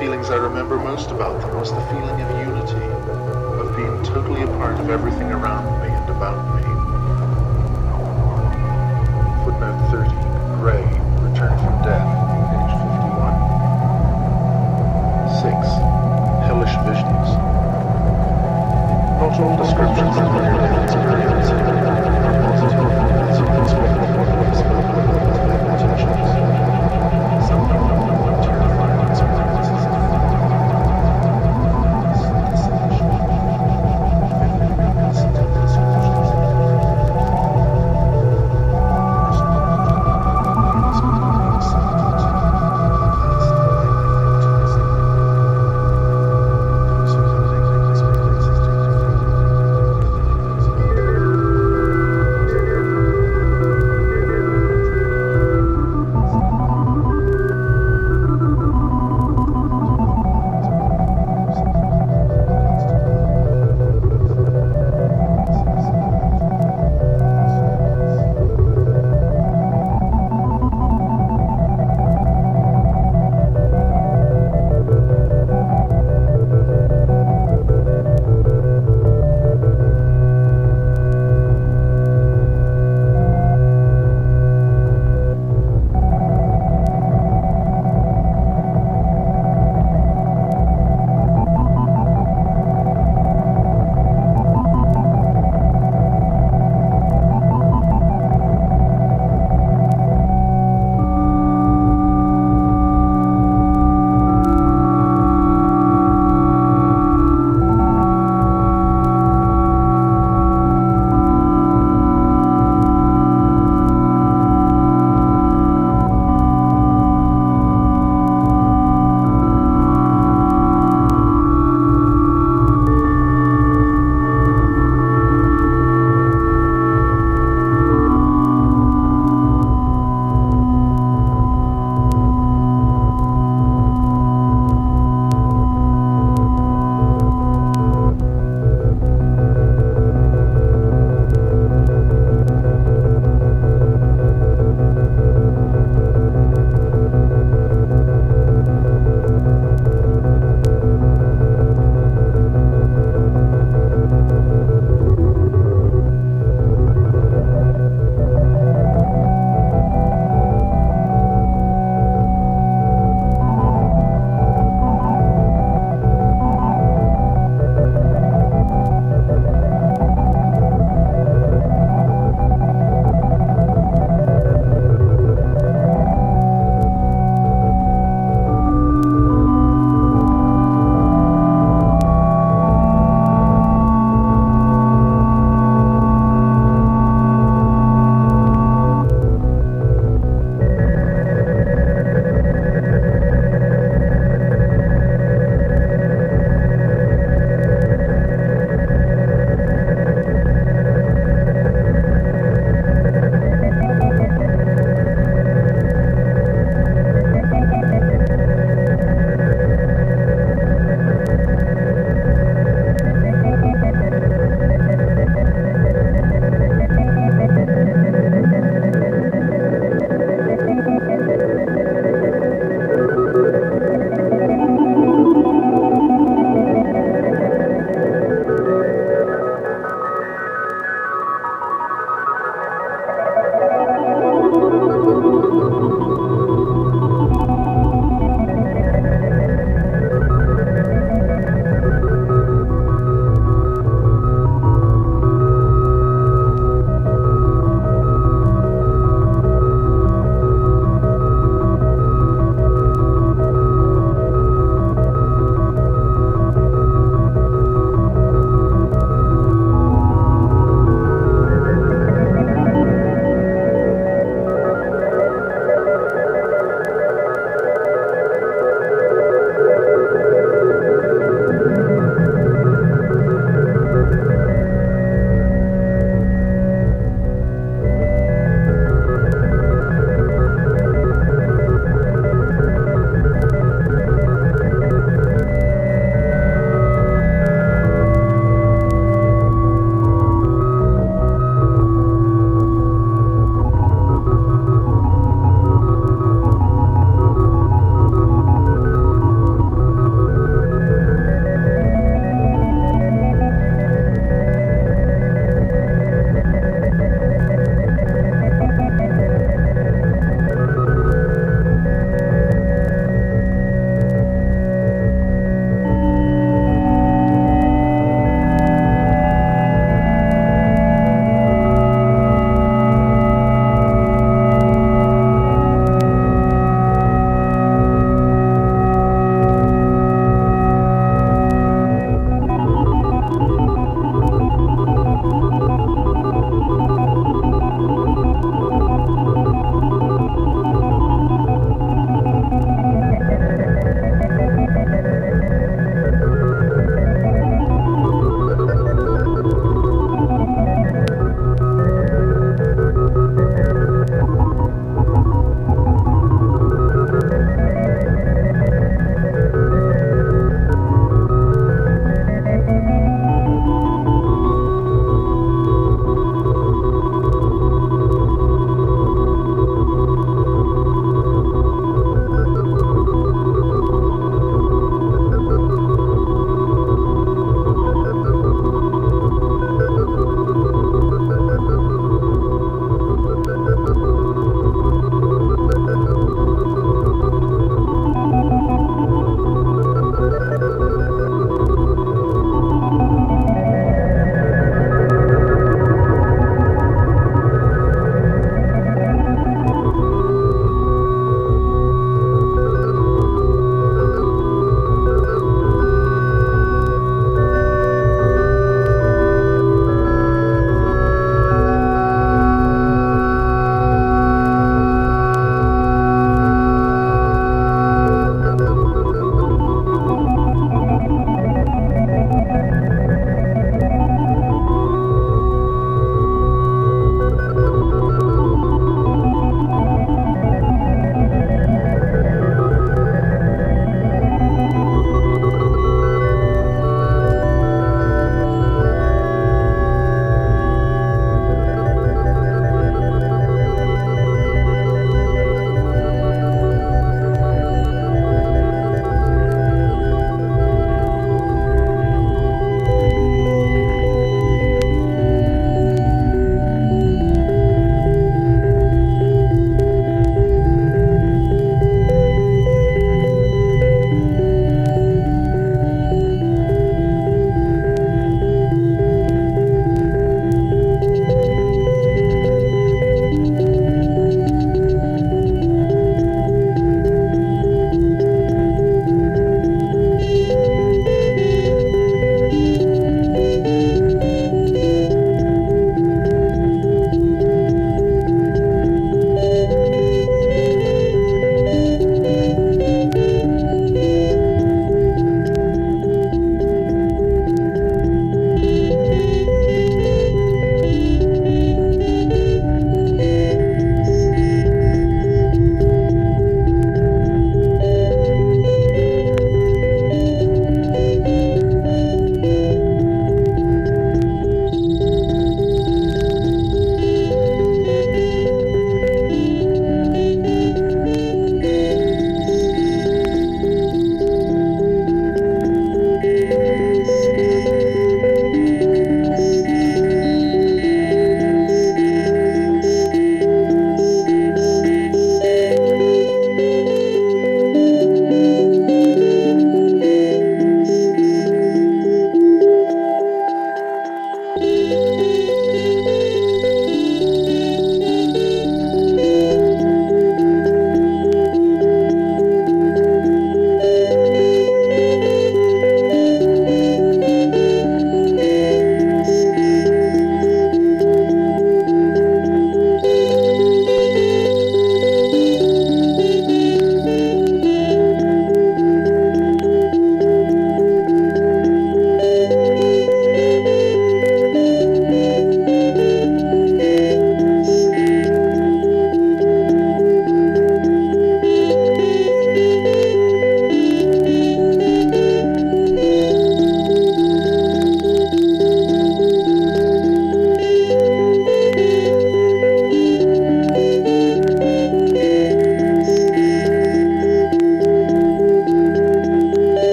feelings I remember most about them was the feeling of unity, of being totally a part of everything around me and about me. Footnote 30, Grey, Return from Death, page 51. 6. Hellish Visions. Not all descriptions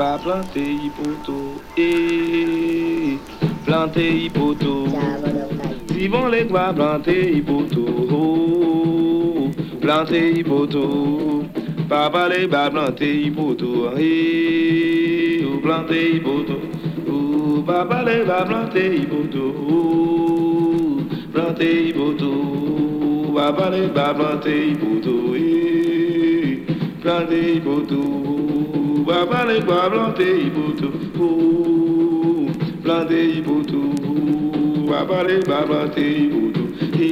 va planter poteau et eh, planter poteau. Si bon les doigts planter poteau, oh, planter poteau. Papa les va planter poteau et eh, oh, planter poteau. Oh, papa les va planter poteau, planter poteau. Papa les va planter poteau et eh, planter poteau. Gwa pale gwa blante ibotou pou Blante ibotou pou Gwa pale gwa blante ibotou Hi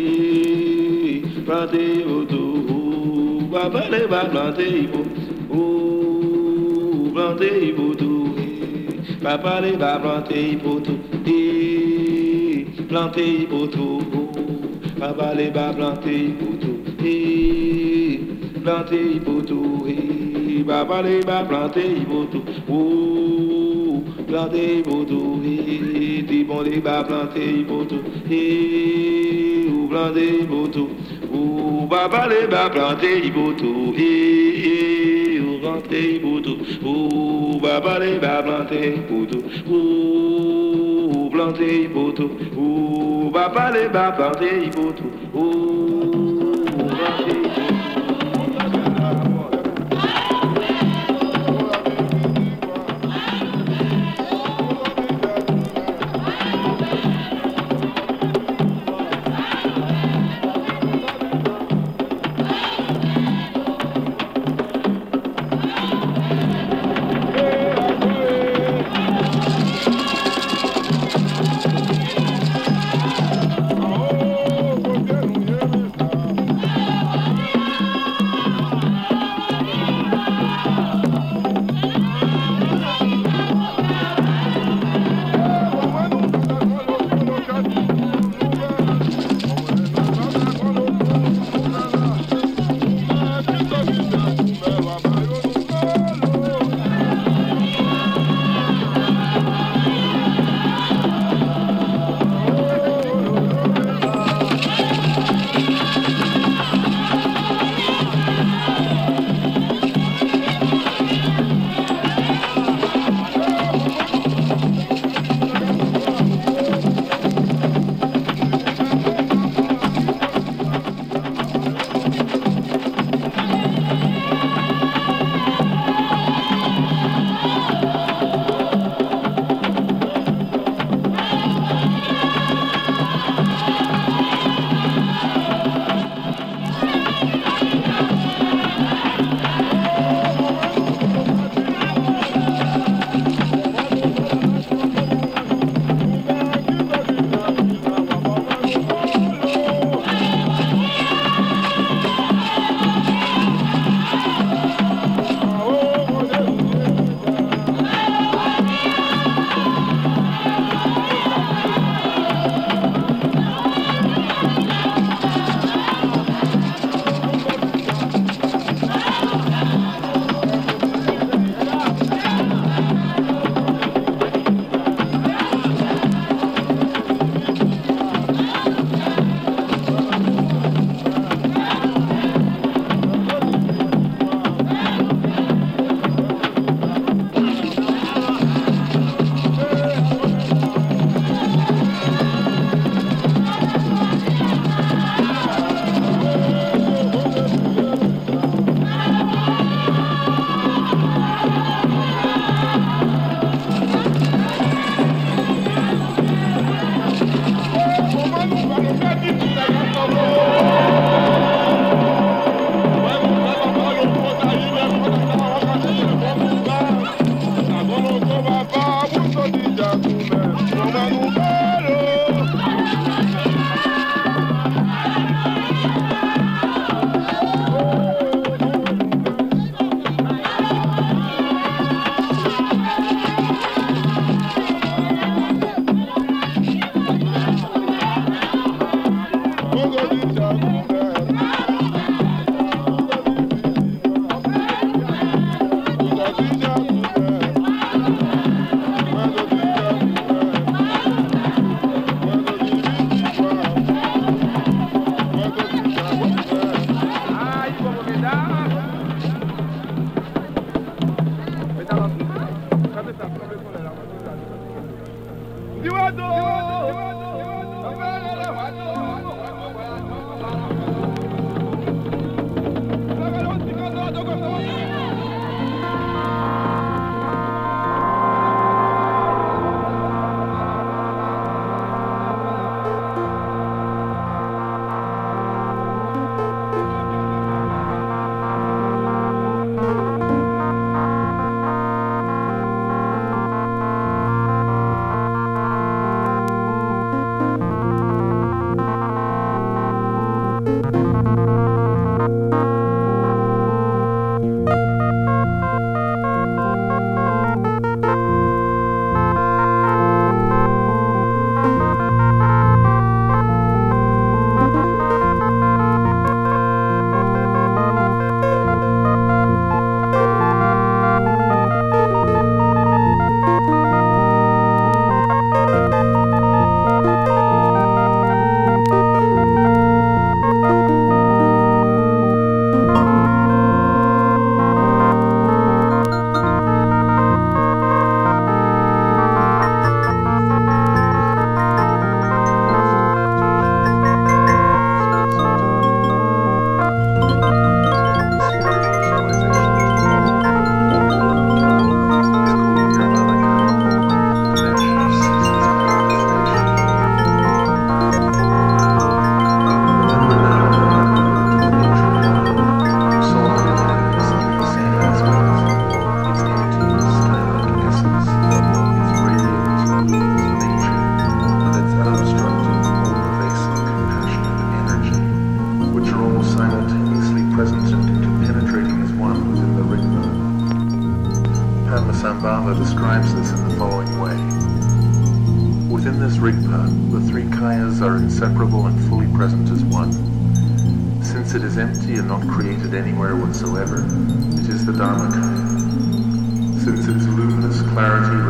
Blante ibotou pou Gwa pale gwa blante ibotou pou Blante ibotou Hi. Gwa blante ibotou Hi Blante ibotou blante Hi. Blante va parler, il va planter, il vaut tout. Planter, il vaut tout. Et dit bon, il va planter, il vaut tout. Ou planter, il vaut tout. Va il ou rentrer, il vaut tout. Va parler, va planter, il vaut tout. Il il.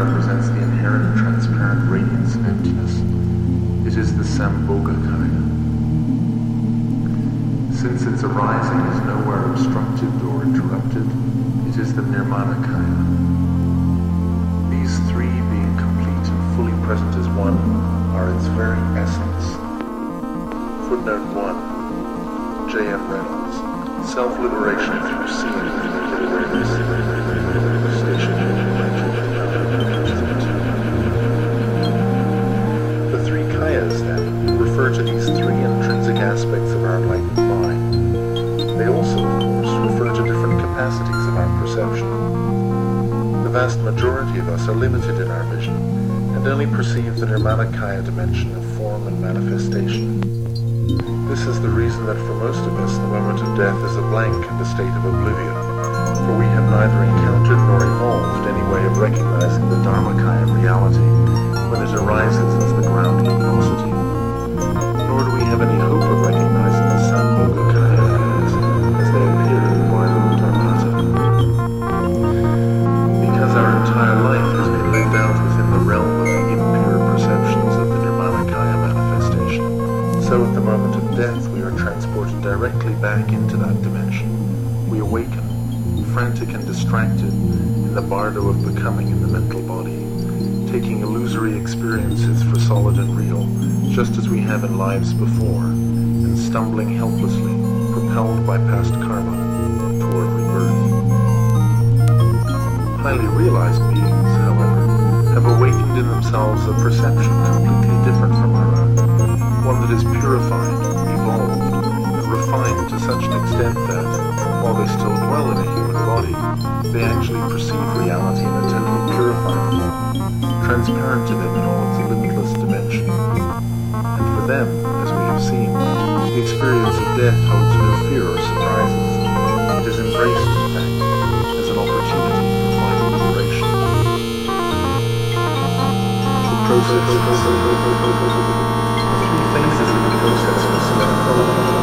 represents the inherent transparent radiance and emptiness. It is the sambhoga kind. Since its arising is nowhere obstructed or interrupted, it is the Nirmana kind. These three being complete and fully present as one are its very essence. Footnote 1. J.M. Reynolds. Self-liberation through seeing the are limited in our vision and only perceive the nirmanakaya dimension of form and manifestation. This is the reason that for most of us the moment of death is a blank and a state of oblivion, for we have neither encountered nor evolved any way of recognizing the dharmakaya reality when it arises as the Ground Luminosity. back into that dimension. We awaken, frantic and distracted, in the bardo of becoming in the mental body, taking illusory experiences for solid and real, just as we have in lives before, and stumbling helplessly, propelled by past karma, toward rebirth. Highly realized beings, however, have awakened in themselves a perception completely different from our own, one that is purified dwell in a human body, they actually perceive reality in a totally purified form, transparent to them in all its limitless dimension. And for them, as we have seen, the experience of death holds no fear or surprises. It is embraced, in fact, as an opportunity for final liberation. The process of the three phases of the process of self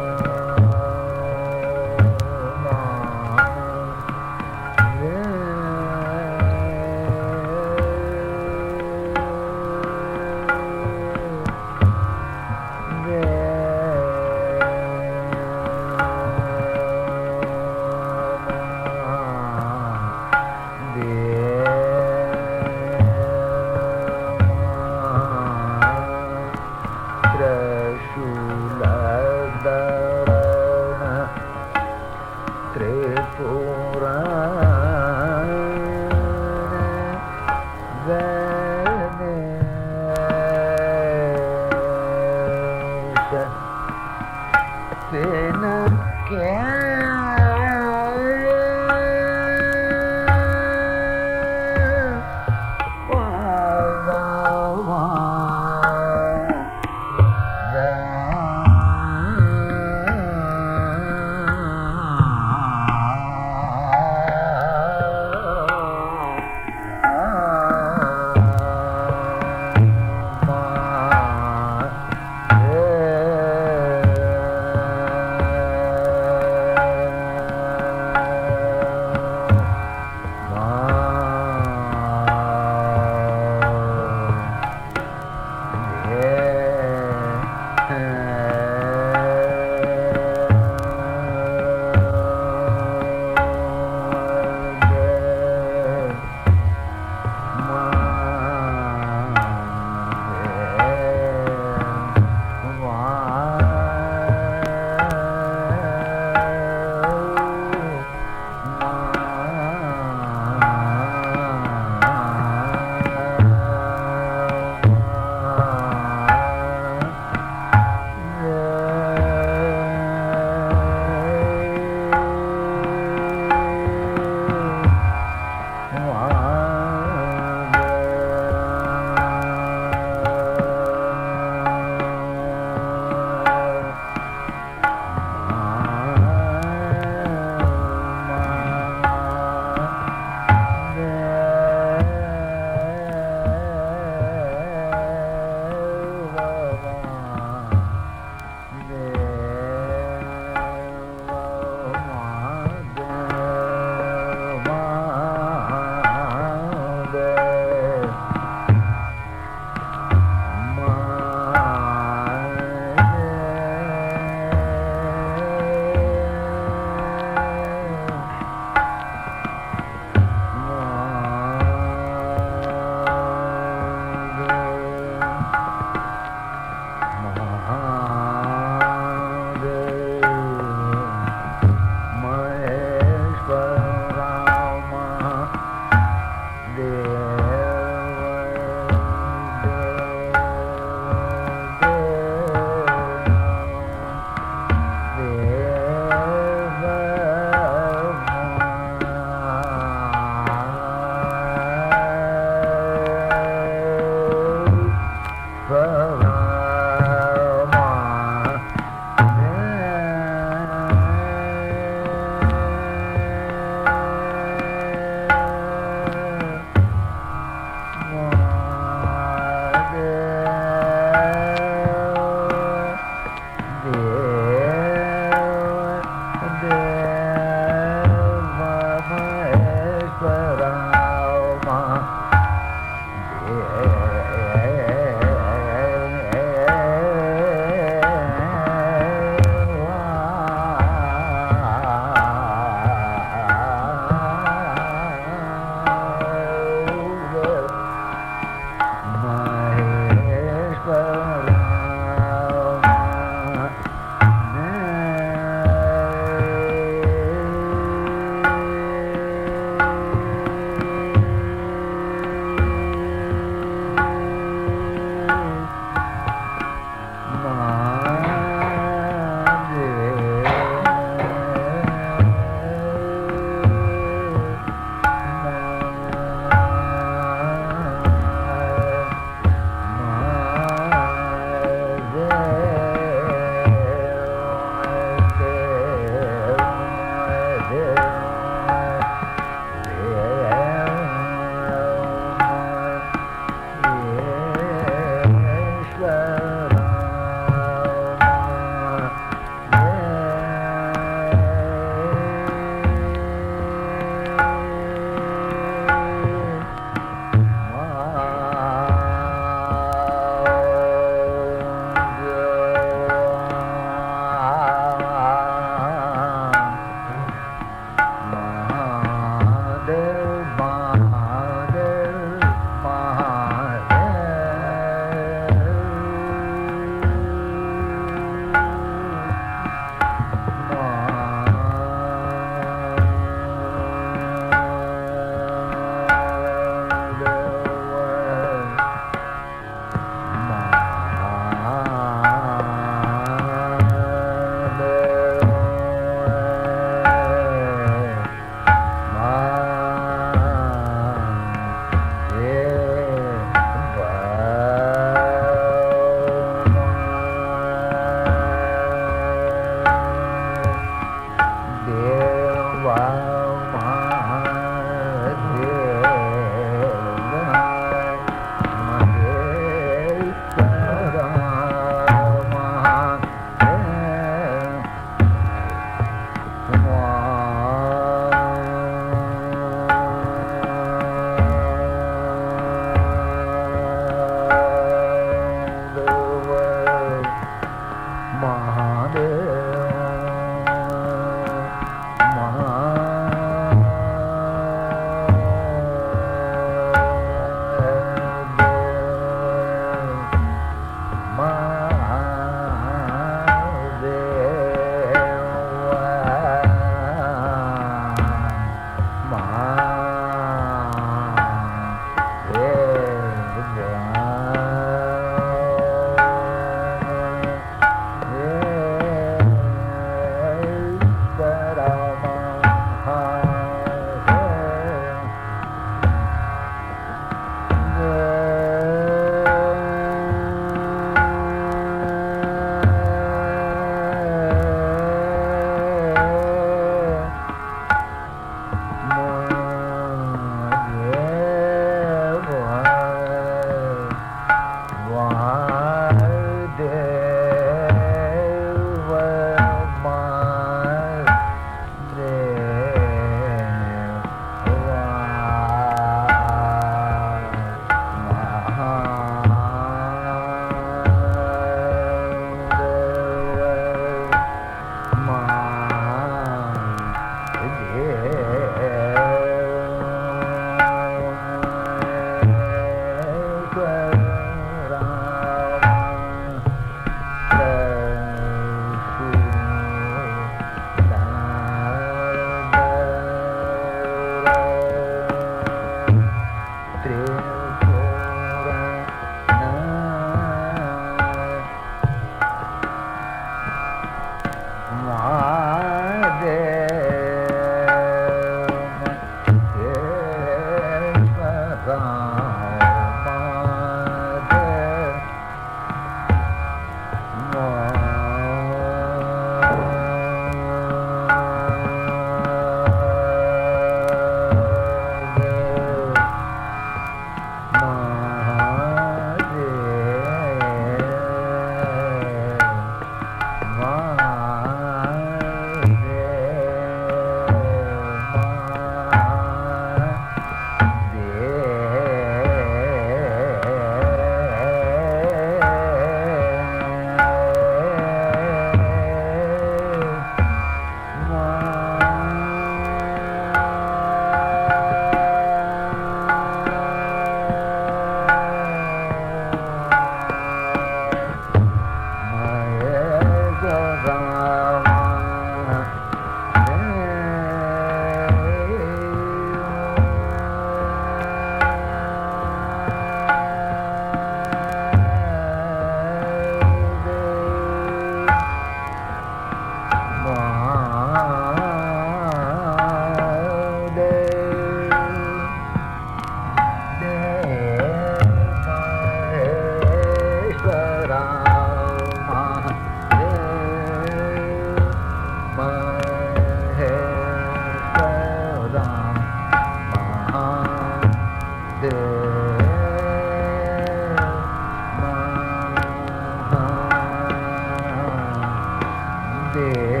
de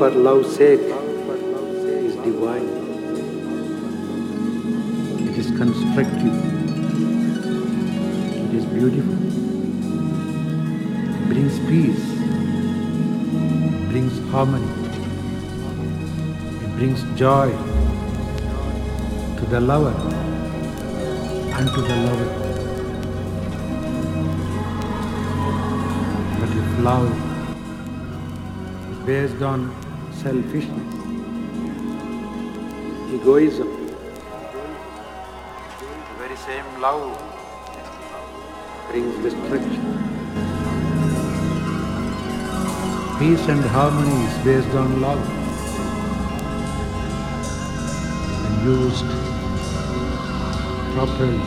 for love's sake is divine. It is constructive. It is beautiful. It brings peace. It brings harmony. It brings joy to the lover and to the lover. But if love is based on selfishness, egoism, the very same love brings destruction. Peace and harmony is based on love. and used properly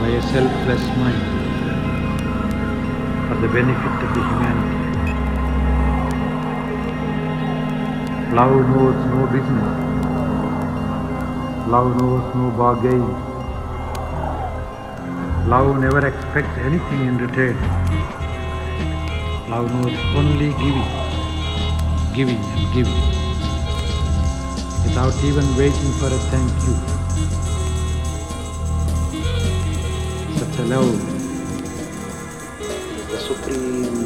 by a selfless mind for the benefit of the humanity. Love knows no business. Love knows no bargain. Love never expects anything in return. Love knows only giving, giving and giving, without even waiting for a thank you. Such a love the supreme